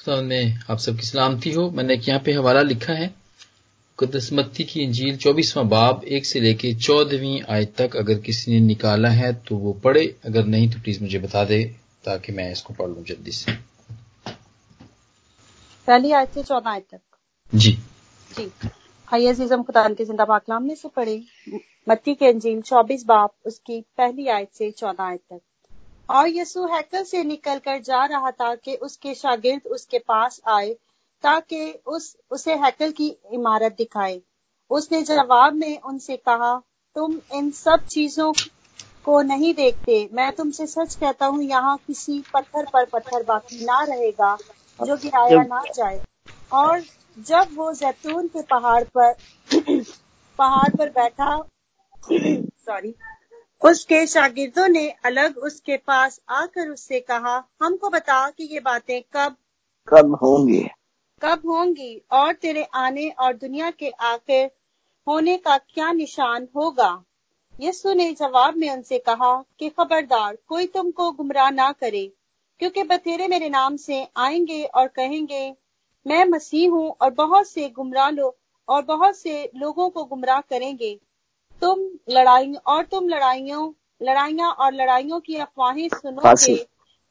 खुदा में आप सबकी सलामती हो। मैंने एक यहाँ पे हवाला लिखा है। कुदसमती की इंजील चौबीसवां बाब एक से लेके चौदहवीं आय तक अगर किसी ने निकाला है तो वो पढ़े अगर नहीं तो प्लीज़ मुझे बता दे ताकि मैं इसको पढ़ लू जल्दी से। पहली आयत से चौदह आयत तक। जी। जी। आइए अजीजम खुदा के ज़िंदा पाकलाम में से पढ़े। मत्ती के अंजील चौबीस बाप उसकी पहली आयत से चौदह आयत तक। और यसु हैकल से निकलकर जा रहा था कि उसके शागिर्द उसके पास आए, ताकि उस, उसे हैकल की इमारत दिखाए। उसने जवाब में उनसे कहा, तुम इन सब चीज़ों को नहीं देखते। मैं तुमसे सच कहता हूँ, यहाँ किसी पत्थर पर पत्थर बाकी ना रहेगा, जो गिराया ना जाए। और जब वो जैतून के पहाड़ पर पहाड़ पर बैठा सॉरी उसके शागिर्दों ने अलग उसके पास आकर उससे कहा हमको बता कि ये बातें कब कब होंगी? कब होंगी? और तेरे आने और दुनिया के आखिर होने का क्या निशान होगा? यीशु ने जवाब में उनसे कहा कि खबरदार कोई तुमको गुमराह ना करे क्योंकि बतेरे मेरे नाम से आएँगे और कहेंगे मैं मसीह हूँ और बहुत से गुमराह लोग और बहुत से लोगों को गुमराह करेंगे। तुम लड़ाई और तुम लड़ाइयों लड़ाइयाँ और लड़ाइयों की अफवाहें सुनोगे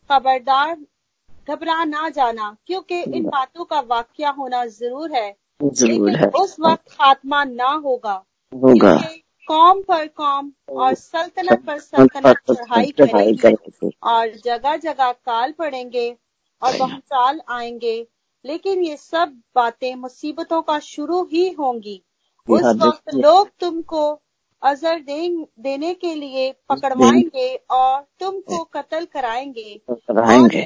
खबरदार घबरा ना जाना क्योंकि इन बातों का वाक्य होना ज़रूर है। ज़रूर लेकिन है। उस वक्त खात्मा ना होगा। होगा। कौम पर कौम और सल्तनत पर सल्तनत चढ़ाई करेंगे और जगह जगह काल पड़ेंगे और बहुचाल आएँगे। लेकिन ये सब बातें मुसीबतों का शुरू ही होंगी। उस हाँ, वक्त लोग तुमको अजर दे, देने के लिए पकड़वाएँगे और तुमको कत्ल कराएँगे।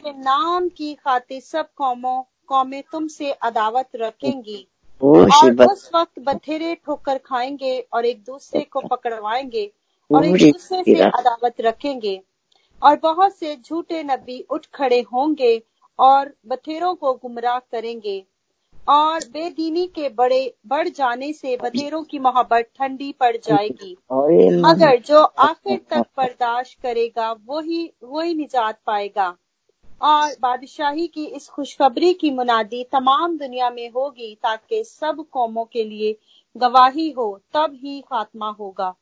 और नाम की खातिर सब कौमों कौमें तुमसे अदावत रखेंगी। और उस वक्त बथेरे ठोकर खाएँगे और एक दूसरे को पकड़वाएँगे और एक दूसरे से अदावत रखेंगे। और बहुत से झूठे नबी उठ खड़े होंगे और बथेरों को गुमराह करेंगे। और बेदीनी के बड़े, बढ़ जाने से बधेरों की मोहब्बत ठंडी पड़ जाएगी। मगर जो आखिर तक बर्दाश्त करेगा, वही वही निजात पाएगा। और बादशाही की इस खुशखबरी की मुनादी तमाम दुनिया में होगी, ताकि सब कौमों के लिए गवाही हो, तब ही खात्मा होगा।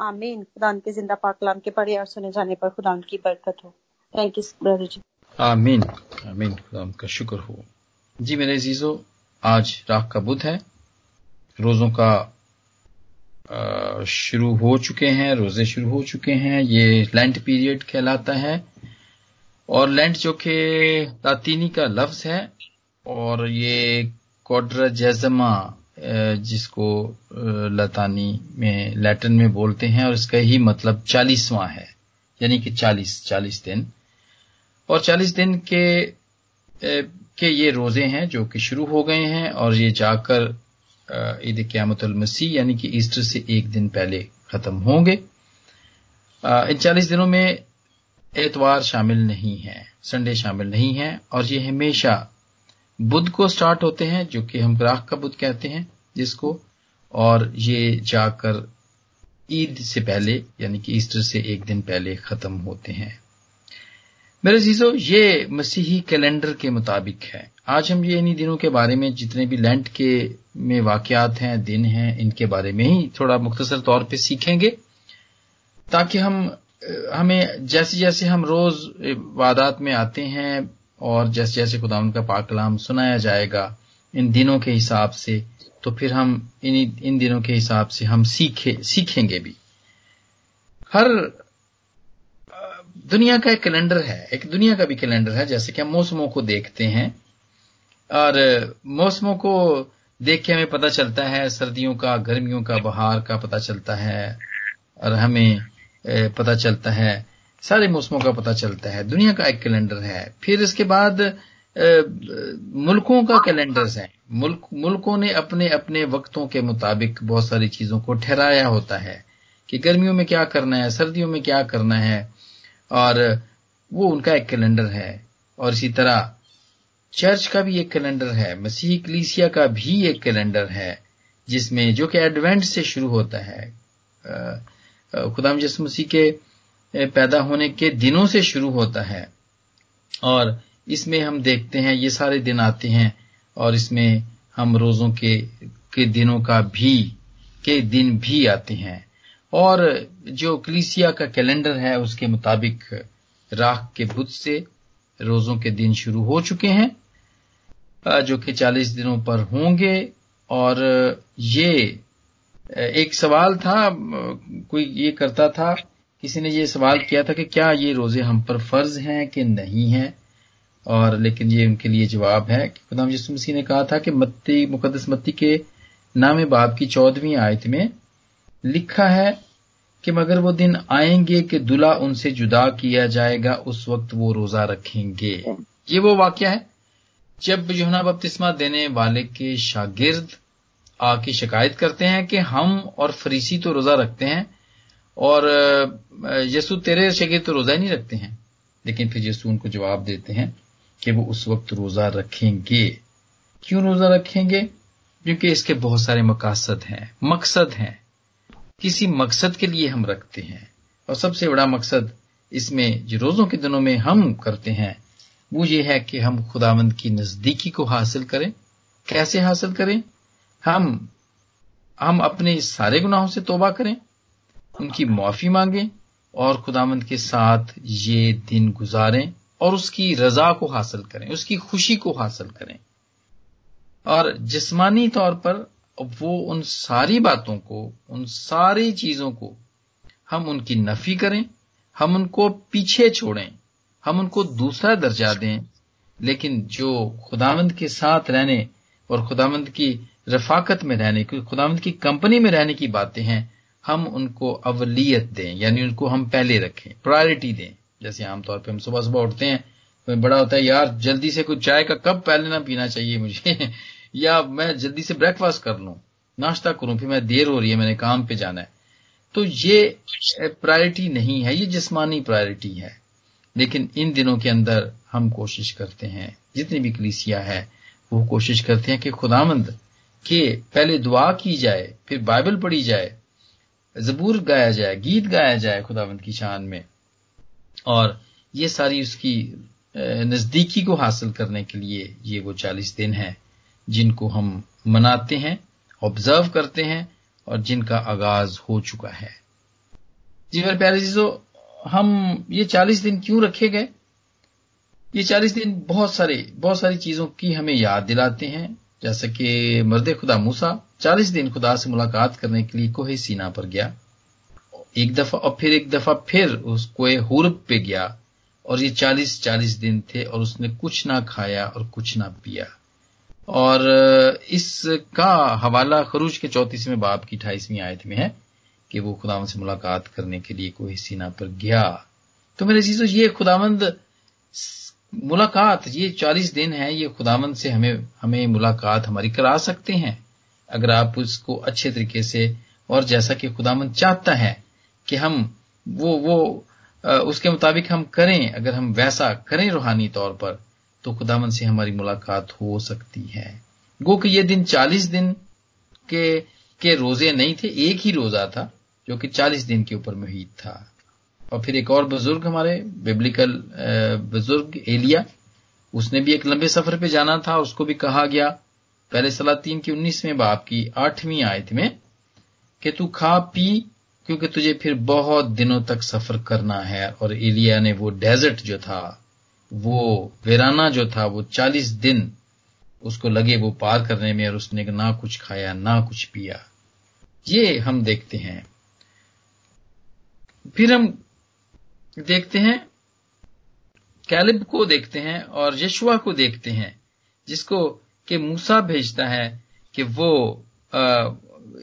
आमीन। खुदा के ज़िंदा पाकलाम के पढ़े और सुने जाने पर खुदा की बरकत हो। Thank you brother ji. आमीन। आमीन। खुदा का शुक्र हो। जी मेरे अजीजों आज राख का बुध है। रोजों का शुरू हो चुके हैं, रोज़े शुरू हो चुके हैं। ये लेंट पीरियड कहलाता है। और लेंट जो कि लातीनी का लफ्ज है। और ये क्वाड्रा जैजमा जिसको लतानी में, लैटिन में बोलते हैं, और इसका ही मतलब चालीसवां है। यानी कि चालीस चालीस दिन। और चालीस दिन के के ये रोज़े हैं जो कि शुरू हो गए हैं और ये जाकर ईद मसीह यानी कि ईस्टर से एक दिन पहले खत्म होंगे। इन चालीस दिनों में एतवार शामिल नहीं है, संडे शामिल नहीं है और ये हमेशा बुध को स्टार्ट होते हैं, जो कि हम ग्राहक का बुध कहते हैं जिसको, और ये जाकर ईद से पहले यानी कि ईस्टर से एक दिन पहले खत्म होते हैं। मेरे जीजो ये मसीही कैलेंडर के मुताबिक है। आज हम ये इन्हीं दिनों के बारे में, जितने भी लेंट के में वाकयात हैं, दिन हैं, इनके बारे में ही थोड़ा मुख्तसर तौर पे सीखेंगे, ताकि हम हमें जैसे जैसे हम रोज वादात में आते हैं, और जैसे जैसे खुदा का पाक कलाम सुनाया जाएगा, इन दिनों के हिसाब से तो फिर हम इन इन दिनों के हिसाब से हम सीखे, सीखेंगे भी। हर दुनिया का एक कैलेंडर है, एक दुनिया का भी कैलेंडर है, जैसे कि हम मौसमों को देखते हैं, और मौसमों को देख के हमें पता चलता है, सर्दियों का, गर्मियों का, बहार का पता चलता है, और हमें पता चलता है, सारे मौसमों का पता चलता है, दुनिया का एक कैलेंडर है। फिर इसके बाद मुल्कों का कैलेंडर्स है। मुल्क, मुल्कों ने अपने अपने वक्तों के मुताबिक बहुत सारी चीज़ों को ठहराया होता है, कि गर्मियों में क्या करना है, सर्दियों में क्या करना है और वो उनका एक कैलेंडर है। और इसी तरह चर्च का भी एक कैलेंडर है, मसीह कलीसिया का भी एक कैलेंडर है, जिसमें जो कि एडवेंट से शुरू होता है। खुदाम यसु मसीह के पैदा होने के दिनों से शुरू होता है। और इसमें हम देखते हैं, ये सारे दिन आते हैं, और इसमें हम रोजों के के दिनों का भी, के दिन भी आते हैं। और जो कलीसिया का कैलेंडर है, उसके मुताबिक राख के बुध से रोजों के दिन शुरू हो चुके हैं जो कि चालीस दिनों पर होंगे। और ये एक सवाल था कोई ये करता था, किसी ने ये सवाल किया था कि क्या ये रोज़े हम पर फ़र्ज़ हैं कि नहीं है? और लेकिन ये उनके लिए जवाब है कि खुदाम यसु मसीह ने कहा था कि मत्ती मुकदस मत्ती के नाम बाप की चौदहवीं आयत में लिखा है कि मगर वो दिन आएँगे कि दुला उनसे जुदा किया जाएगा, उस वक्त वो रोजा रखेंगे। ये वो वाक्य है। जब युना बपतिस्मा देने वाले के शागिर्द आके शिकायत करते हैं कि हम और फरीसी तो रोजा रखते हैं और यसु तेरे शागिर्द तो रोजा ही नहीं रखते हैं। लेकिन फिर यसु उनको जवाब देते हैं कि वो उस वक्त रोजा रखेंगे। क्यों रोजा रखेंगे? क्योंकि इसके बहुत सारे मकासद हैं, मकसद हैं। किसी मकसद के लिए हम रखते हैं। और सबसे बड़ा मकसद इसमें जो रोजों के दिनों में हम करते हैं, वो ये है कि हम खुदावंद की नजदीकी को हासिल करें। कैसे हासिल करें? हम हम अपने सारे गुनाहों से तोबा करें, उनकी माफ़ी मांगें और खुदावंद के साथ ये दिन गुजारें और उसकी रजा को हासिल करें, उसकी खुशी को हासिल करें। और जिस्मानी तौर पर वो उन सारी बातों को, उन सारी चीज़ों को हम उनकी नफी करें, हम उनको पीछे छोड़ें, हम उनको दूसरा दर्जा दें, लेकिन जो खुदावंद के साथ रहने और खुदावंद की रफाकत में रहने की खुदावंद की कंपनी में रहने की बातें हैं, हम उनको अवलियत दें, यानी उनको हम पहले रखें, प्रायोरिटी दें। जैसे आमतौर पर हम सुबह सुबह उठते हैं तो बड़ा होता है, यार, जल्दी से कुछ चाय का कप पहले ना पीना चाहिए मुझे। या मैं जल्दी से ब्रेकफास्ट कर लूँ, नाश्ता करूँ, फिर मैं देर हो रही है, मैंने काम पे जाना है। तो ये प्रायोरिटी नहीं है, ये जिस्मानी प्रायोरिटी है। लेकिन इन दिनों के अंदर हम कोशिश करते हैं, जितनी भी कलीसिया है, वो कोशिश करते हैं कि खुदामंद, के पहले दुआ की जाए, फिर बाइबल पढ़ी जाए, जबूर गाया जाए, गीत गाया जाए खुदावंद की शान में, और ये सारी उसकी नजदीकी को हासिल करने के लिए ये वो चालीस दिन हैं। जिनको हम मनाते हैं ऑब्ज़र्व करते हैं और जिनका आगाज़ हो चुका है। जी मेरे प्यारे चीज़ों, हम ये चालीस दिन क्यों रखे गए? ये चालीस दिन बहुत सारे, बहुत सारी चीज़ों की हमें याद दिलाते हैं। जैसे कि मर्द खुदा मूसा, चालीस दिन खुदा से मुलाकात करने के लिए कोहे सीना पर गया। एक दफ़ा और फिर एक दफ़ा फिर उस कोहे हुरब पे गया। और ये चालीस चालीस दिन थे और उसने कुछ ना खाया और कुछ ना पिया। और इसका हवाला खरूज के चौतीसवें बाब की अठाईसवीं आयत में है कि वो खुदावंद से मुलाकात करने के लिए कोई सीना पर गया। तो मेरे चीज़ों ये खुदावंद मुलाकात, ये चालीस दिन है, ये खुदावंद से हमें हमें मुलाकात हमारी करा सकते हैं। अगर आप उसको अच्छे तरीके से और जैसा कि खुदामंद चाहता है कि हम वो वो उसके मुताबिक हम करें, अगर हम वैसा करें रूहानी तौर पर तो खुदावन से हमारी मुलाकात हो सकती है। गो कि ये दिन चालीस दिन के के रोज़े नहीं थे, एक ही रोजा था, जो कि चालीस दिन के ऊपर मुहित था। और फिर एक और बुज़ुर्ग हमारे बिब्लिकल बुज़ुर्ग एलिया, उसने भी एक लंबे सफ़र पे जाना था, उसको भी कहा गया, पहले सलातीन की उन्नीसवें बाप की आठवीं आयत में, कि तू खा, पी, क्योंकि तुझे फिर बहुत दिनों तक सफ़र करना है। और एलिया ने वो डेजर्ट जो था वो वेराना जो था वो चालीस दिन उसको लगे वो पार करने में और उसने ना कुछ खाया ना कुछ पिया। ये हम देखते हैं। फिर हम देखते हैं कैलिब को देखते हैं और यशुआ को देखते हैं जिसको कि मूसा भेजता है कि वो आ,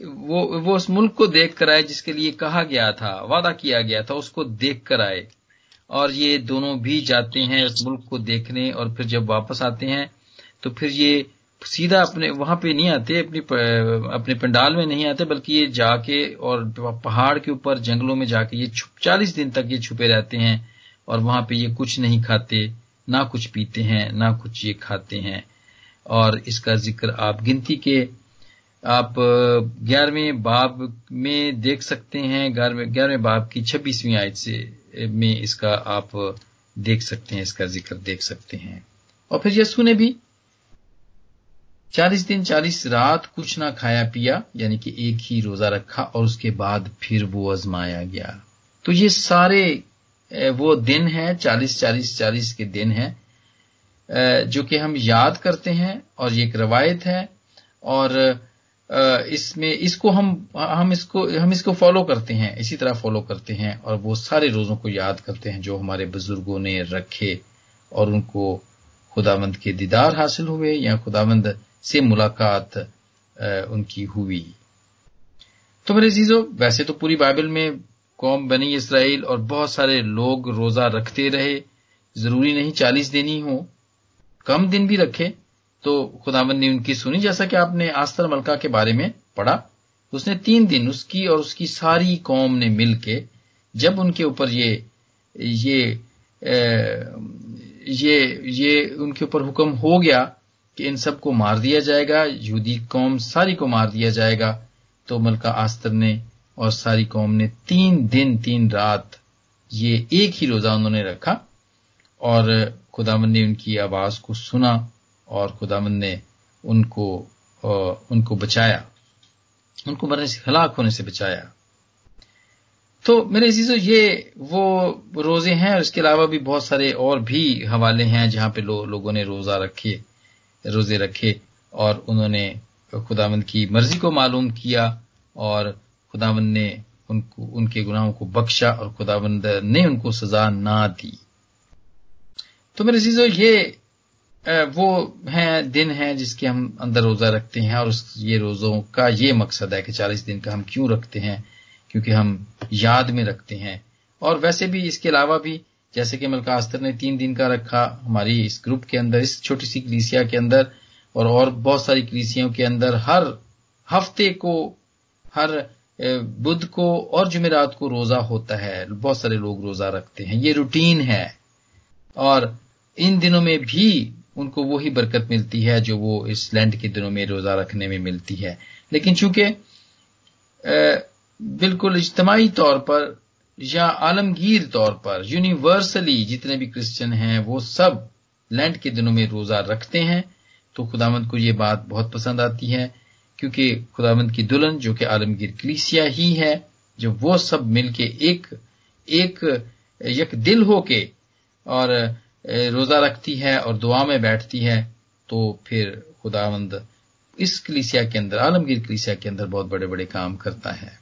वो वो उस मुल्क को देख कर आए जिसके लिए कहा गया था वादा किया गया था उसको देख कर आए। और ये दोनों भी जाते हैं उस मुल्क को देखने और फिर जब वापस आते हैं तो फिर ये सीधा अपने, वहाँ पे नहीं आते, अपनी अपने पंडाल में नहीं आते, बल्कि ये जाके और पहाड़ के ऊपर, जंगलों में जाके ये छुप, चालीस दिन तक ये छुपे रहते हैं और वहाँ पे ये कुछ नहीं खाते, ना कुछ पीते हैं, ना कुछ ये खाते हैं। और इसका ज़िक्र आप गिनती के, आप, ग्यारहवें बाब में देख सकते हैं ग्यारहवें बाब की छब्बीसवीं आयत से। में इसका आप देख सकते हैं, इसका ज़िक्र देख सकते हैं। और फिर यसु ने भी चालीस दिन, चालीस रात कुछ ना खाया पिया, यानी कि एक ही रोजा रखा और उसके बाद फिर वो आजमाया गया। तो ये सारे वो दिन है, चालीस चालीस चालीस के दिन है जो कि हम याद करते हैं और ये एक रवायत है। और इसमें इसको हम हम इसको हम इसको फॉलो करते हैं, इसी तरह फॉलो करते हैं और वो सारे रोजों को याद करते हैं जो हमारे बुज़ुर्गों ने रखे और उनको खुदावंद के दीदार हासिल हुए या खुदावंद से मुलाकात उनकी हुई। तो मेरे चीज़ों वैसे तो पूरी बाइबल में कौम बनी इसराइल और बहुत सारे लोग रोजा रखते रहे। ज़रूरी नहीं चालीस दिन ही हो, कम दिन भी रखे। तो खुदावन ने उनकी सुनी। जैसा कि आपने आस्तर मलका के बारे में पढ़ा, उसने तीन दिन उसकी और उसकी सारी कौम ने मिलके, जब उनके ऊपर ये ये ये ये उनके ऊपर हुक्म हो गया कि इन सबको मार दिया जाएगा, यहूदी कौम सारी को मार दिया जाएगा तो मलका आस्तर ने और सारी कौम ने तीन दिन, तीन रात ये एक ही रोजा उन्होंने रखा और खुदावन ने उनकी आवाज़ को सुना। और खुदावन ने उनको उनको बचाया। उनको मरने से हलाक होने से बचाया। तो मेरे चीज़ों ये वो रोज़े हैं और इसके अलावा भी बहुत सारे और भी हवाले हैं जहाँ पे लो, लोगों ने रोजा रखे रोज़े रखे और उन्होंने खुदावंद की मर्ज़ी को मालूम किया और खुदावंद ने उनको उनके गुनाहों को बख्शा और खुदावंद ने उनको सजा ना दी। तो मेरे चीज़ों ये वो हैं, दिन हैं जिसके हम अंदर रोजा रखते हैं और उस, ये रोजों का ये मकसद है कि चालीस दिन का हम क्यों रखते हैं? क्योंकि हम याद में रखते हैं। और वैसे भी इसके अलावा भी, जैसे कि मलका अस्तर ने तीन दिन का रखा हमारी इस ग्रुप के अंदर, इस छोटी सी कलीसिया के अंदर, और और बहुत सारी कलीसियों के अंदर हर हफ़्ते को, हर बुध को और जुमेरात को रोजा होता है। बहुत सारे लोग रोजा रखते हैं। ये रूटीन है। और इन दिनों में भी उनको वही बरकत मिलती है जो वो इस लैंड के दिनों में रोजा रखने में मिलती है। लेकिन चूँकि बिल्कुल इज्तमाही तौर पर या आलमगीर तौर पर यूनिवर्सली जितने भी क्रिश्चियन हैं, वो सब लैंड के दिनों में रोजा रखते हैं तो खुदावंत को ये बात बहुत पसंद आती है, क्योंकि खुदावंत की दुल्हन, जो कि आलमगीर कलीसिया ही है जो वो सब मिलके एक एक एक दिल होके और रोजा रखती है और दुआ में बैठती है तो फिर खुदावंद इस कलीसिया के अंदर, आलमगीर कलीसिया के अंदर बहुत बड़े बड़े काम करता है।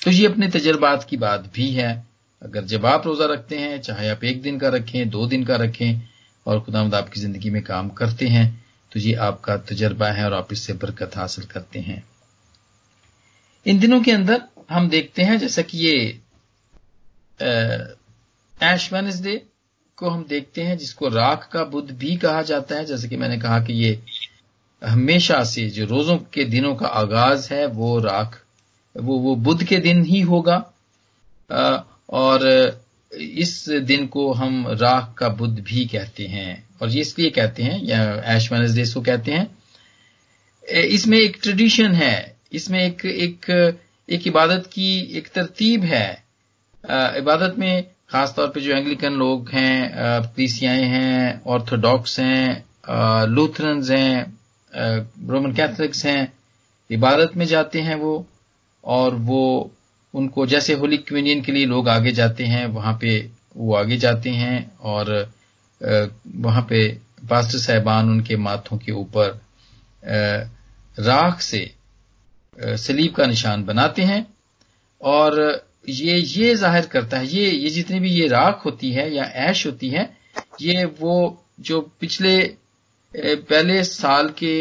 तो ये अपने तजर्बात की बात भी है। अगर जब आप रोजा रखते हैं, चाहे आप एक दिन का रखें, दो दिन का रखें, और खुदावंद आपकी ज़िंदगी में काम करते हैं तो ये आपका तजर्बा है और आप इससे बरकत हासिल करते हैं। इन दिनों के अंदर हम देखते हैं, जैसा कि ये एश वेनसडे को हम देखते हैं, जिसको राख का बुद्ध भी कहा जाता है। जैसे कि मैंने कहा कि ये हमेशा से जो रोजों के दिनों का आगाज़ है, वो राख, वो वो बुद्ध के दिन ही होगा। और इस दिन को हम राख का बुद्ध भी कहते हैं। और ये इसलिए कहते हैं, या एश वेनसडे को कहते हैं। इसमें एक ट्रेडिशन है, इसमें एक एक एक इबादत की एक तरतीब है। इबादत में खासतौर पे जो एंग्लिकन लोग हैं पीसीआई हैं ऑर्थोडॉक्स हैं लूथरन्स हैं रोमन कैथलिक्स हैं इबारत में जाते हैं वो, और वो, उनको जैसे होली कम्युनियन के लिए लोग आगे जाते हैं, वहाँ पे वो आगे जाते हैं, और वहाँ पे पास्टर साहबान उनके माथों के ऊपर राख से सलीब का निशान बनाते हैं, और ये ये ज़ाहिर करता है, ये ये जितनी भी ये राख होती है या ऐश होती है, ये वो जो पिछले पहले साल के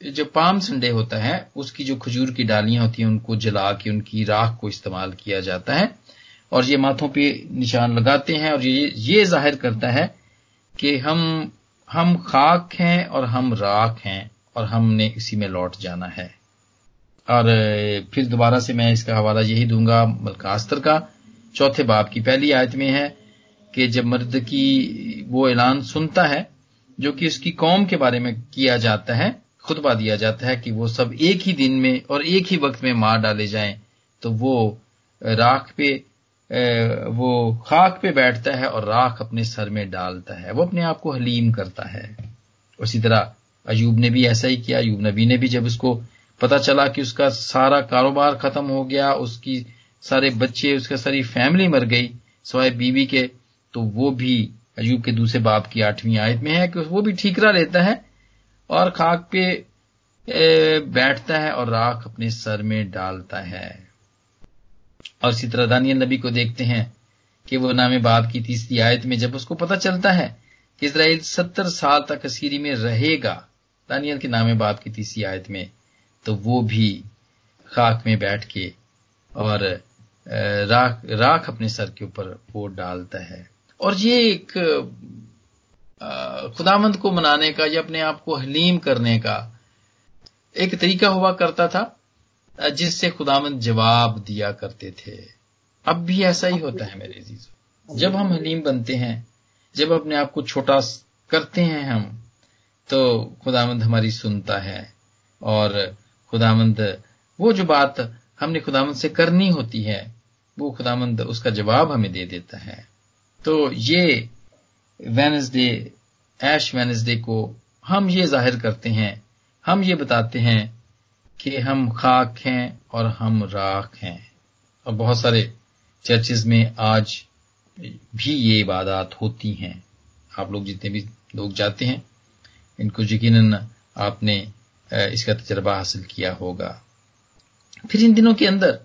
जो पाम संडे होता है, उसकी जो खजूर की डालियाँ होती हैं, उनको जला के, उनकी राख को इस्तेमाल किया जाता है और ये माथों पे निशान लगाते हैं और ये ये ज़ाहिर करता है कि हम हम खाक हैं और हम राख हैं और हमने इसी में लौट जाना है। और फिर दोबारा से मैं इसका हवाला यही दूँगा मलकास्तर का। चौथे बाप की पहली आयत में है कि जब मर्द की वो ऐलान सुनता है, जो कि उसकी कौम के बारे में किया जाता है, खुतबा दिया जाता है कि वो सब एक ही दिन में और एक ही वक्त में मार डाले जाएँ तो वो राख पे वो खाक पे बैठता है और राख अपने सर में डालता है। वो अपने आप को हलीम करता है। उसी तरह अयूब ने भी ऐसा ही किया। अयूब नबी ने भी जब उसको पता चला कि उसका सारा कारोबार खत्म हो गया, उसकी सारे बच्चे, उसका सारी फैमिली मर गई सवाए बीवी के तो वो भी अयूब के दूसरे बाप की आठवीं आयत में है कि वो भी ठीकरा लेता है और खाक पे बैठता है और राख अपने सर में डालता है। और इसी तरह दानियल नबी को देखते हैं कि वो नाम बाप की तीसरी आयत में जब उसको पता चलता है कि इसराइल सत्तर साल तक असीरी में रहेगा, दानियल के नाम बाप की तीसरी आयत में तो वो भी खाक में बैठ के और राख राख अपने सर के ऊपर वो डालता है। और ये एक खुदामंद को मनाने का या अपने आप को हलीम करने का एक तरीका हुआ करता था जिससे खुदामंद जवाब दिया करते थे। अब भी ऐसा ही होता है मेरे जीज जब हम हलीम बनते हैं, जब अपने आप को छोटा करते हैं हम तो खुदामंद हमारी सुनता है और खुदामंद, वो जो बात हमने खुदामंद से करनी होती है, वो खुदामंद उसका जवाब हमें दे देता है। तो ये वेनसडे ऐश वेनसडे को हम ये ज़ाहिर करते हैं, हम ये बताते हैं कि हम खाक हैं और हम राख हैं। और बहुत सारे चर्चेज में आज भी ये इबादत होती हैं। आप लोग जितने भी लोग जाते हैं, इनको यकीन आपने इसका तजर्बा हासिल किया होगा। फिर इन दिनों के अंदर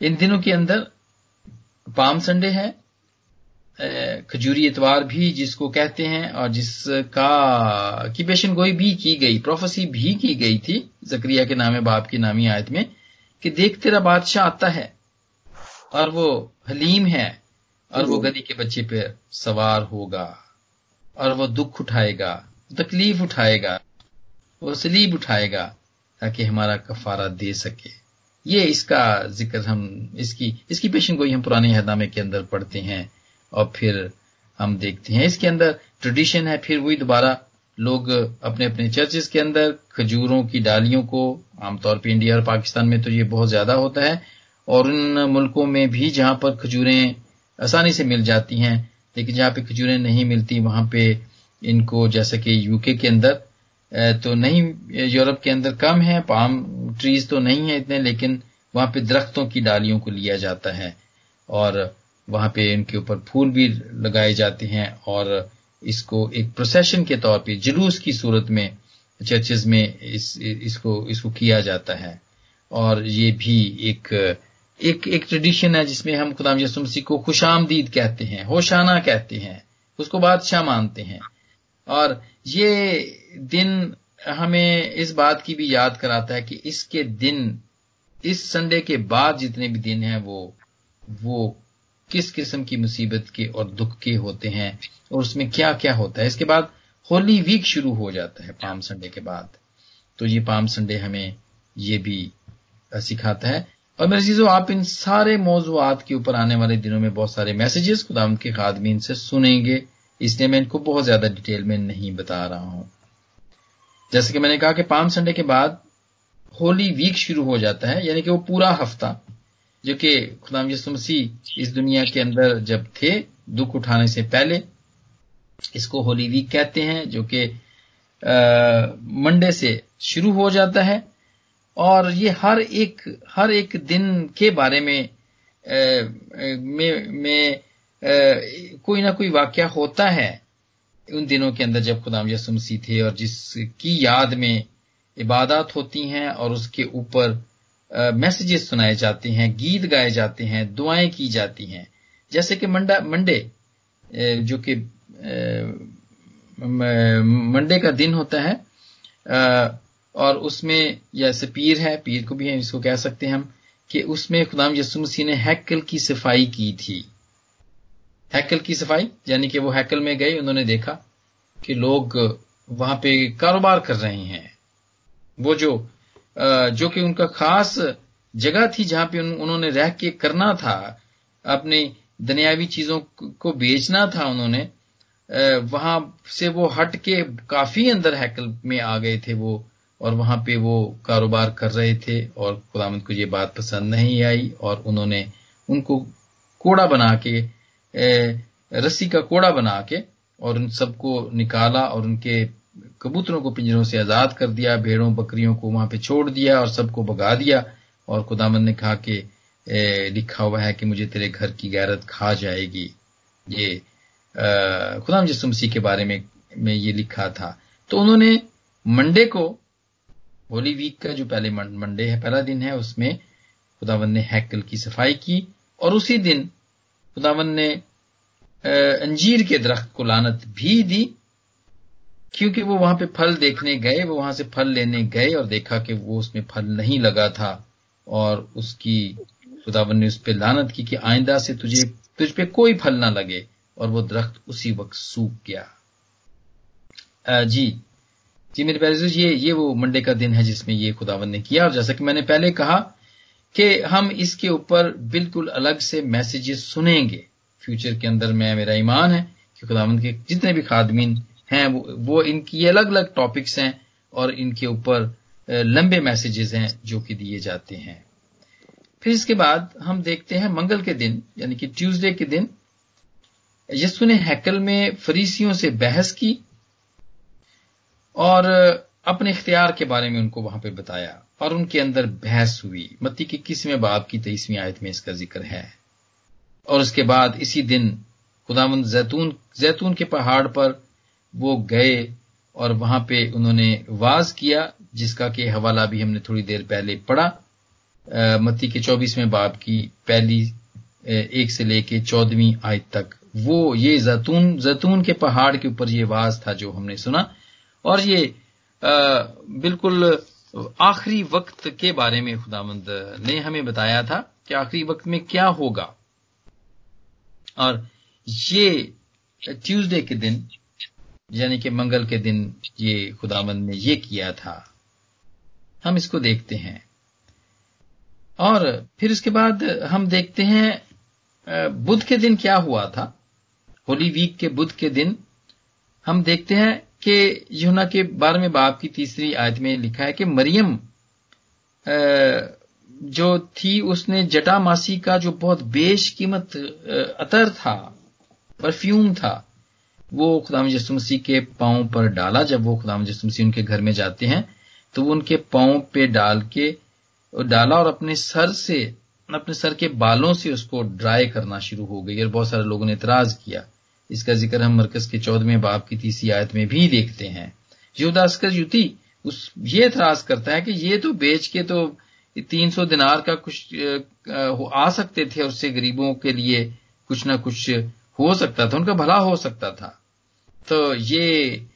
इन दिनों के अंदर पाम संडे है खजूरी इतवार भी जिसको कहते हैं और जिसका की पेशन गोई भी की गई प्रोफेसी भी की गई थी जक्रिया के नामे बाप की नामी आयत में कि देख तेरा बादशाह आता है और वो हलीम है और वो गदी के बच्चे पे सवार होगा और वो दुख उठाएगा तकलीफ़ उठाएगा। वो सलीब उठाएगा, ताकि हमारा कफारा दे सके। ये इसका ज़िक्र हम, इसकी इसकी पेशन गोई हम पुराने हदामे के अंदर पढ़ते हैं, और फिर हम देखते हैं। इसके अंदर ट्रेडिशन है, फिर वही दोबारा लोग अपने अपने चर्चेस के अंदर खजूरों की डालियों को, आमतौर पर इंडिया और पाकिस्तान में तो ये बहुत ज़्यादा होता है, और उन मुल्कों में भी जहाँ पर खजूरें आसानी से मिल जाती हैं, लेकिन जहाँ पे खजूरें नहीं मिलती, वहाँ पे इनको, जैसे कि यूके के अंदर तो नहीं, यूरोप के अंदर कम है पाम ट्रीज तो नहीं है इतने, लेकिन वहाँ पे दरख्तों की डालियों को लिया जाता है और वहाँ पे इनके ऊपर फूल भी लगाए जाते हैं और इसको एक प्रोसेशन के तौर पे, जुलूस की सूरत में चर्चेज में इस, इसको इसको किया जाता है। और ये भी एक एक एक ट्रेडिशन है जिसमें हम खुदाम यसु मसीह को खुशामदीद कहते हैं, होशाना कहते हैं, उसको बादशाह मानते हैं। और ये दिन हमें इस बात की भी याद कराता है कि इसके दिन, इस संडे के बाद जितने भी दिन हैं वो वो किस किस्म की मुसीबत के और दुख के होते हैं और उसमें क्या क्या होता है। इसके बाद होली वीक शुरू हो जाता है पाम संडे के बाद। तो ये पाम संडे हमें ये भी सिखाता है। और मेरे चीज़ों, आप इन सारे मौजूद के ऊपर आने वाले दिनों में बहुत सारे मैसेजेस खुदाम के खादमीन से सुनेंगे। इसलिए मैं इनको बहुत ज़्यादा डिटेल में नहीं बता रहा हूँ। जैसे कि मैंने कहा कि पाम संडे के बाद होली वीक शुरू हो जाता है यानी कि वो पूरा हफ़्ता जो कि खुदाम यसु मसीह इस दुनिया के अंदर जब थे दुख उठाने से पहले इसको होली वीक कहते हैं जो कि मंडे से शुरू हो जाता है। और ये हर एक हर एक दिन के बारे में में, में कोई ना कोई वाक्य होता है। उन दिनों के अंदर जब खुदाम यसु मसीह थे और जिसकी याद में इबादत होती हैं और उसके ऊपर मैसेजेस सुनाए जाते हैं, गीत गाए जाते हैं, दुआएँ की जाती हैं। जैसे कि मंडा, मंडे जो कि मंडे का दिन होता है और उसमें जैसे पीर है, पीर को भी इसको कह सकते हैं हम, कि उसमें खुदाम यसु मसीह ने हैकल की सफ़ाई की थी। हैकल की सफ़ाई, यानी कि वो हैकल में गए, उन्होंने देखा कि लोग वहाँ पे कारोबार कर रहे हैं। वो जो जो कि उनका खास जगह थी जहाँ पे उन्होंने रह के करना था, अपनी दुनियावी चीज़ों को बेचना था उन्होंने वहाँ से वो हट के काफ़ी अंदर हैकल में आ गए थे वो, और वहाँ पे वो कारोबार कर रहे थे, और खुदामंद को ये बात पसंद नहीं आई, और उन्होंने उनको कोड़ा बना के रस्सी का कोड़ा बना के और उन सबको निकाला और उनके कबूतरों को पिंजरों से आज़ाद कर दिया, भेड़ों, बकरियों को वहाँ पे छोड़ दिया और सबको भगा दिया। और खुदामन ने कहा कि लिखा हुआ है कि मुझे तेरे घर की गैरत खा जाएगी। ये खुदाम यसु के बारे में में ये लिखा था। तो उन्होंने मंडे को, होली वीक का जो पहले मंडे है, पहला दिन है, उसमें खुदावन ने हैकल की सफ़ाई की और उसी दिन खुदावन ने अंजीर के दरख्त को लानत भी दी, क्योंकि वो वहाँ पे फल देखने गए, वो वहाँ से फल लेने गए और देखा कि वो उसमें फल नहीं लगा था और उसकी, खुदावन ने उस पर लानत की कि आइंदा से तुझे, तुझ पे कोई फल ना लगे और वो दरख्त उसी वक्त सूख गया। जी जी मेरे प्यारे ये ये वो मंडे का दिन है जिसमें ये खुदावन ने किया और जैसा कि मैंने पहले कहा कि हम इसके ऊपर बिल्कुल अलग से मैसेजेस सुनेंगे। फ्यूचर के अंदर में मेरा ईमान है कि खुदावंद के जितने भी खादमीन हैं वो, वो इनकी अलग अलग टॉपिक्स हैं और इनके ऊपर लंबे मैसेजेस हैं जो कि दिए जाते हैं। फिर इसके बाद हम देखते हैं मंगल के दिन यानी कि ट्यूसडे के दिन। यस्सु ने हैकल में फरीसियों से बहस की और अपने इख्तियार के बारे में उनको वहाँ पे बताया। और उनके अंदर बहस हुई। मत्ती के किसवें बाब की तेईसवीं आयत में इसका ज़िक्र है। और उसके बाद इसी दिन खुदामंद जैतून जैतून के पहाड़ पर वो गए और वहाँ पे उन्होंने वाज किया जिसका कि हवाला भी हमने थोड़ी देर पहले पढ़ा। मत्ती के चौबीसवें बाब की पहली एक से लेके चौदहवीं आयत तक। वो ये जैतून जैतून के पहाड़ के ऊपर ये वाज था जो हमने सुना। और ये आ, बिल्कुल आखिरी वक्त के बारे में खुदामंद ने हमें बताया था कि आखिरी वक्त में क्या होगा। और ये ट्यूसडे के दिन, यानी कि मंगल के दिन ये खुदामंद ने ये किया था। हम इसको देखते हैं। और फिर उसके बाद हम देखते हैं बुध के दिन क्या हुआ था। होली वीक के बुध के दिन हम देखते हैं कि यूना के बारहवें बाप की तीसरी आयत में लिखा है कि मरियम जो थी, उसने जटा मासी का जो बहुत बेशकीमत अतर था, परफ्यूम था, वो खुदाम यसु मसीह के पाँव पर डाला। जब वो खुदाम यसु मसीह उनके घर में जाते हैं तो वो उनके पाँव पे डाल के, डाला और अपने सर से, अपने सर के बालों से उसको ड्राई करना शुरू हो गई और बहुत सारे लोगों ने इतराज किया। इसका ज़िक्र हम मरकज के चौदहवें बाप की तीसरी आयत में भी देखते हैं। युदास्कर युति उस, ये इतराज करता है कि ये तो बेच के तो तीन सौ दिनार का कुछ आ सकते थे उससे गरीबों के लिए कुछ ना कुछ हो सकता था, उनका भला हो सकता था। तो ये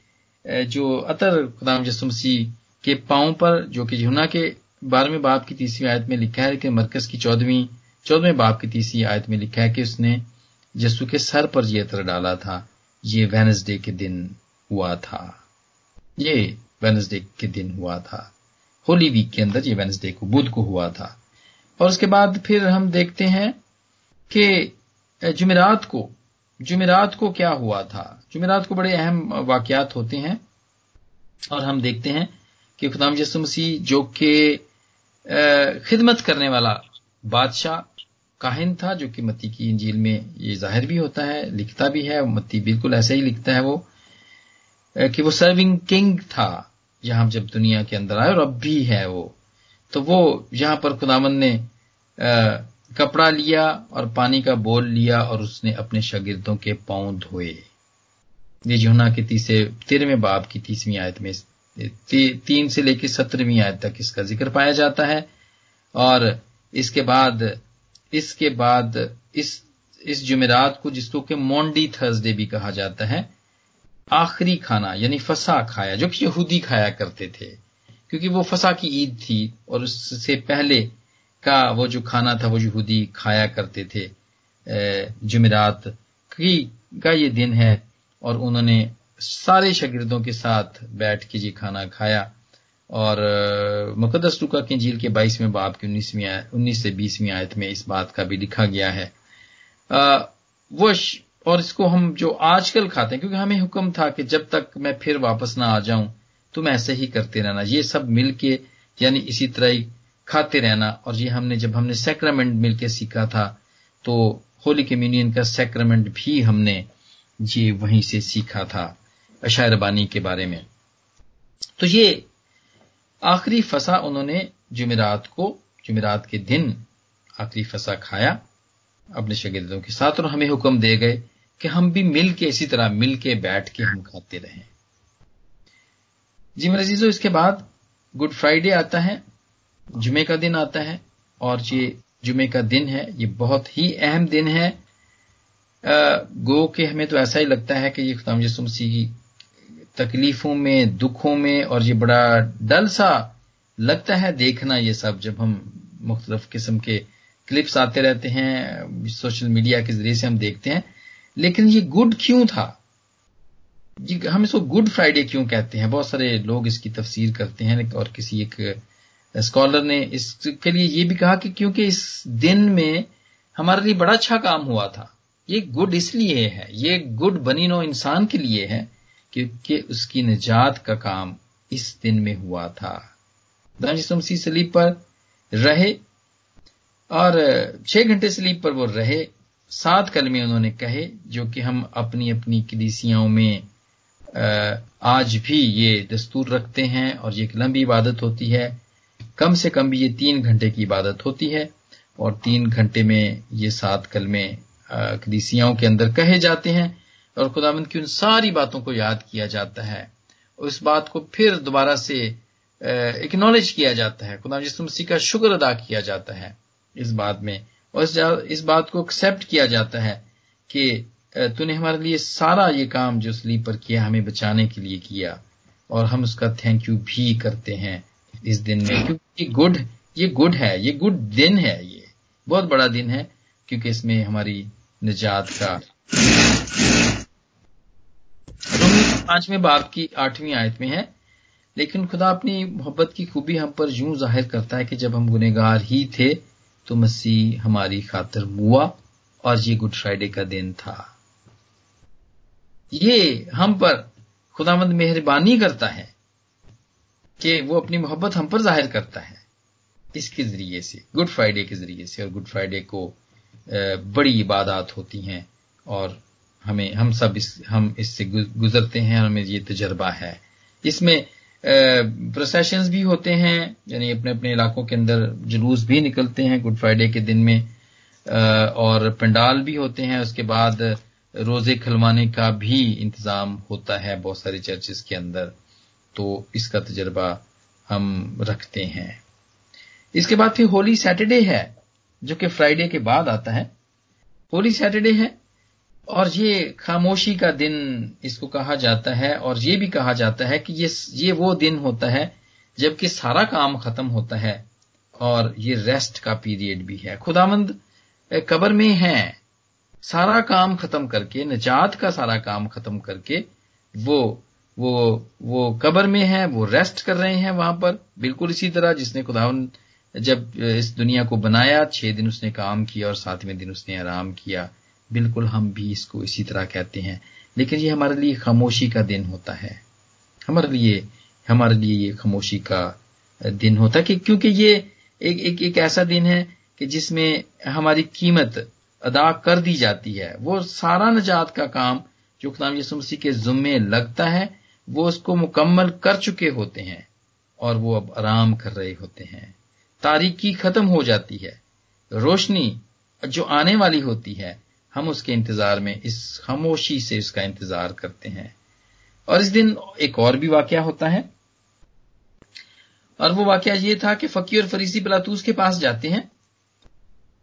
जो अतर खुदाम यसुमसी के पाँव पर, जो कि जुना के बारहवें बाप की तीसरी आयत में लिखा है कि मरकज की चौदहवीं, चौदहवें बाप की तीसरी आयत में लिखा है कि उसने यसु के सर पर यह अतर डाला था, ये वेनसडे के दिन हुआ था। ये वेनसडे के दिन हुआ था। होली वीक के अंदर ये वेनसडे को, बुध को हुआ था। और उसके बाद फिर हम देखते हैं कि जुमेरात को जुमेरात को क्या हुआ था। जुमेरात को बड़े अहम वाकयात होते हैं। और हम देखते हैं कि खुदाम यसु मसीह जो कि खिदमत करने वाला बादशाह काहिन था जो कि मत्ती की इंजील में ये ज़ाहिर भी होता है लिखता भी है मत्ती बिल्कुल ऐसे ही लिखता है वो कि वो सर्विंग किंग था यहाँ जब दुनिया के अंदर आए और अब भी है वो। तो वो यहाँ पर खुदामन ने आ, कपड़ा लिया और पानी का बोल लिया और उसने अपने शागिर्दों के पाँव धोए। ये जुना के तीसरे तेरहवें बाब की तीसवीं आयत में ती, तीन से लेकर सत्रहवीं आयत तक इसका ज़िक्र पाया जाता है। और इसके बाद इसके बाद इस इस जुमेरात को जिसको कि मोंडी थर्सडे भी कहा जाता है, आखिरी खाना, यानी फसा खाया, जो कि यहूदी खाया करते थे, क्योंकि वो फसा की ईद थी और उससे पहले का वो जो खाना था, वो यहूदी खाया करते थे जुमेरात की, का ये दिन है, और उन्होंने सारे शागिर्दों के साथ बैठ के ये खाना खाया। और मुकदस टुका की झील के बाईसवें बाब की उन्नीसवीं उन्नीस से बीसवीं आयत में इस बात का भी लिखा गया है। आ, वो और इसको हम जो आजकल खाते हैं क्योंकि हमें हुक्म था कि जब तक मैं फिर वापस ना आ जाऊँ तुम ऐसे ही करते रहना। ये सब मिलके यानी इसी तरह ही खाते रहना। और ये हमने जब हमने सेक्रामेंट मिलके सीखा था तो होली कम्युनियन का सेक्रामेंट भी हमने ये वहीं से सीखा था अशायरबानी के बारे में। तो ये आखिरी फसा उन्होंने जुमेरात को, जुमेरात के दिन आखिरी फसा खाया। अपने शगिर्दों के साथ और हमें हुक्म दे गए कि हम भी मिल के इसी तरह मिल के बैठ के हम खाते रहें। जी मजीजो इसके बाद गुड फ्राइडे आता है, जुमे का दिन आता है, और ये जुमे का दिन है, ये बहुत ही अहम दिन है। गो के हमें तो ऐसा ही लगता है कि ये खुदाम यसु मसीह तकलीफों में, दुखों में, और ये बड़ा डल सा लगता है देखना ये सब जब हम मुख्तलिफ़ किस्म के क्लिप्स आते रहते हैं सोशल मीडिया के ज़रिए से हम देखते हैं। लेकिन ये गुड क्यों था? हम इसको गुड फ्राइडे क्यों कहते हैं? बहुत सारे लोग इसकी तफसीर करते हैं और किसी एक स्कॉलर ने इसके लिए ये भी कहा कि क्योंकि इस दिन में हमारे लिए बड़ा अच्छा काम हुआ था। ये गुड इसलिए है, ये गुड बनी नो इंसान के लिए है क्योंकि उसकी निजात का काम इस दिन में हुआ था। मसीह सलीब पर रहे और छह घंटे सलीब पर वो रहे। सात कलमे उन्होंने कहे, जो कि हम अपनी अपनी कलीसियाओं में आज भी ये दस्तूर रखते हैं और ये एक लंबी इबादत होती है। कम से कम भी ये तीन घंटे की इबादत होती है और तीन घंटे में ये सात कलमे कलीसियाओं के अंदर कहे जाते हैं। और खुदामंद की उन सारी बातों को याद किया जाता है। उस बात को फिर दोबारा से एक्नॉलेज किया जाता है। खुदा जिस मसीह का शुक्र अदा किया जाता है इस बात में। और इस बात को एक्सेप्ट किया जाता है कि तूने हमारे लिए सारा ये काम जो स्लीप पर किया, हमें बचाने के लिए किया। और हम उसका थैंक यू भी करते हैं इस दिन में। क्योंकि गुड ये गुड है, ये गुड दिन है ये। बहुत बड़ा दिन है, क्योंकि इसमें हमारी निजात का पाँचवें बाप की आठवीं आयत में है। लेकिन खुदा अपनी मोहब्बत की खूबी हम पर यूँ ज़ाहिर करता है कि जब हम गुनेगार ही थे तो मसीह हमारी खातर मुआ और ये गुड फ्राइडे का दिन था। ये हम पर खुदामंद मेहरबानी करता है कि वो अपनी मोहब्बत हम पर ज़ाहिर करता है। इसके ज़रिए से, गुड फ्राइडे के ज़रिए से और गुड फ्राइडे को बड़ी इबादत होती हैं और हमें, हम सब इस, हम इससे गुजरते हैं, हमें ये तजर्बा है। इसमें प्रोसेशन भी होते हैं, यानी अपने अपने इलाकों के अंदर जुलूस भी निकलते हैं, गुड फ्राइडे के दिन में और पंडाल भी होते हैं, उसके बाद रोज़े खलवाने का भी इंतज़ाम होता है बहुत सारे चर्चेस के अंदर। तो इसका तजर्बा हम रखते हैं। इसके बाद फिर होली सैटरडे है, जो कि फ्राइडे के बाद आता है। होली सैटरडे है और ये खामोशी का दिन इसको कहा जाता है और ये भी कहा जाता है कि ये ये वो दिन होता है जबकि सारा काम खत्म होता है और ये रेस्ट का पीरियड भी है। खुदामंद कबर में है। सारा काम खत्म करके, निजात का सारा काम खत्म करके वो वो वो कबर में है, वो रेस्ट कर रहे हैं वहाँ पर। बिल्कुल इसी तरह जिसने खुदावन जब इस दुनिया को बनाया, छह दिन उसने काम किया और सातवें दिन उसने आराम किया। बिल्कुल हम भी इसको इसी तरह कहते हैं। लेकिन ये हमारे लिए खामोशी का दिन होता है। हमारे लिए हमारे लिए ये खामोशी का दिन होता है कि क्योंकि ये एक एक एक ऐसा दिन है कि जिसमें हमारी कीमत अदा कर दी जाती है। वो सारा नजात का काम जो खुदाम यसु मसीह के जुम्मे लगता है, वो उसको मुकम्मल कर चुके होते हैं और वो अब आराम कर रहे होते हैं। तारीकी खत्म हो जाती है। रोशनी जो आने वाली होती है हम उसके इंतज़ार में, इस खामोशी से उसका इंतज़ार करते हैं। और इस दिन एक और भी वाक्य होता है। और वो वाक्य ये था कि फकीर और फरीसी बलातूस के पास जाते हैं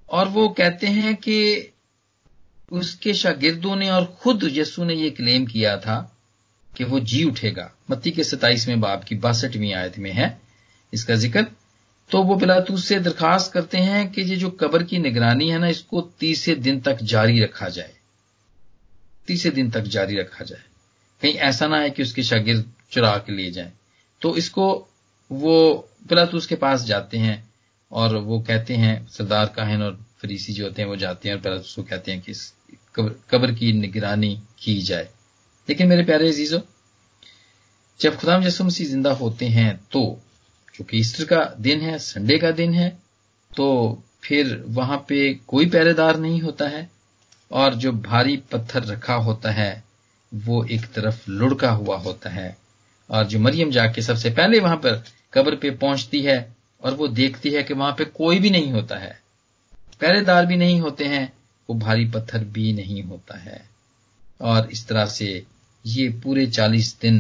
और वो कहते हैं कि उसके शागिर्दों ने और खुद यसु ने ये क्लेम किया था कि वो जी उठेगा। मत्ती के सताइसवें बाब की बासठवीं आयत में है। इसका ज़िक्र तो वो पिलातूस से दरखास्त करते हैं कि ये जो कब्र की निगरानी है ना, इसको तीसरे दिन तक जारी रखा जाए। तीसरे दिन तक जारी रखा जाए। कहीं ऐसा ना है कि उसके शागिर्द चुरा के लिए जाए। तो इसको वो पिलातूस के पास जाते हैं और वो कहते हैं, सरदार काहन और फरीसी जो होते हैं वो जाते हैं और पिलातूस को कहते हैं कि इस कब्र की निगरानी की जाए। लेकिन मेरे प्यारे अजीजों, जब खुदाम यसु मसीह ज़िंदा होते हैं तो क्योंकि ईस्टर का दिन है, संडे का दिन है तो फिर वहाँ पे कोई पहरेदार नहीं होता है और जो भारी पत्थर रखा होता है, वो एक तरफ़ लुढ़का हुआ होता है। और जो मरियम जाके सबसे पहले वहाँ पर कब्र पे पहुँचती है और वो देखती है कि वहाँ पे कोई भी नहीं होता है पहरेदार भी नहीं होते हैं, वो भारी पत्थर भी नहीं होता है। और इस तरह से ये पूरे चालीस दिन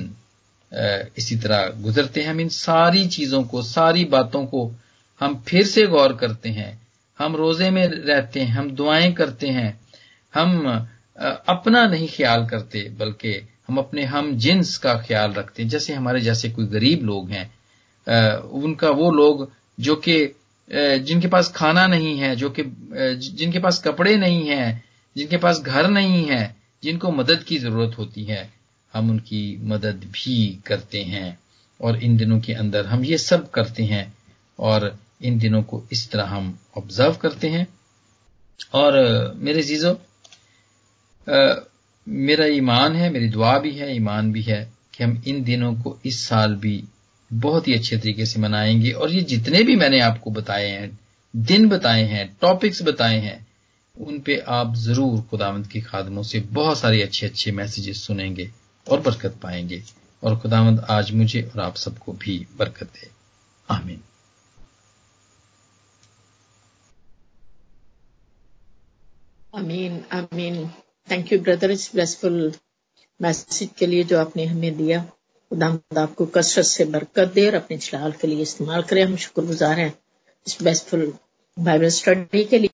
इसी तरह गुजरते हैं। हम इन सारी चीज़ों को, सारी बातों को हम फिर से गौर करते हैं। हम रोज़े में रहते हैं, हम दुआएँ करते हैं। हम अपना नहीं ख्याल करते, बल्कि हम अपने, हम जिन्स का ख्याल रखते हैं। जैसे हमारे जैसे कोई गरीब लोग हैं उनका वो लोग जो कि जिनके पास खाना नहीं है, जो कि जिनके पास कपड़े नहीं हैं, जिनके पास घर नहीं है, जिनको मदद की ज़रूरत होती है। हम उनकी मदद भी करते हैं और इन दिनों के अंदर हम ये सब करते हैं और इन दिनों को इस तरह हम ऑब्ज़र्व करते हैं। और मेरे जीजो मेरा ईमान है, मेरी दुआ भी है, ईमान भी है कि हम इन दिनों को इस साल भी बहुत ही अच्छे तरीके से मनाएँगे। और ये जितने भी मैंने आपको बताए हैं, दिन बताए हैं टॉपिक्स बताए हैं, उन पे आप ज़रूर खुदावंत की खादमों से बहुत सारे अच्छे अच्छे मैसेजेस सुनेंगे। और बरकत पाएँगे। और खुदावंद आज मुझे और आप सबको भी बरकत दे। आमीन। आमीन आमीन। थैंक यू ब्रदर इस ब्लेसफुल मैसेज के लिए जो आपने हमें दिया। खुदावंद आपको कसरत से बरकत दे और अपने चलाल के लिए इस्तेमाल करें। हम शुक्रगुजार हैं इस ब्लेसफुल बाइबल स्टडी के लिए।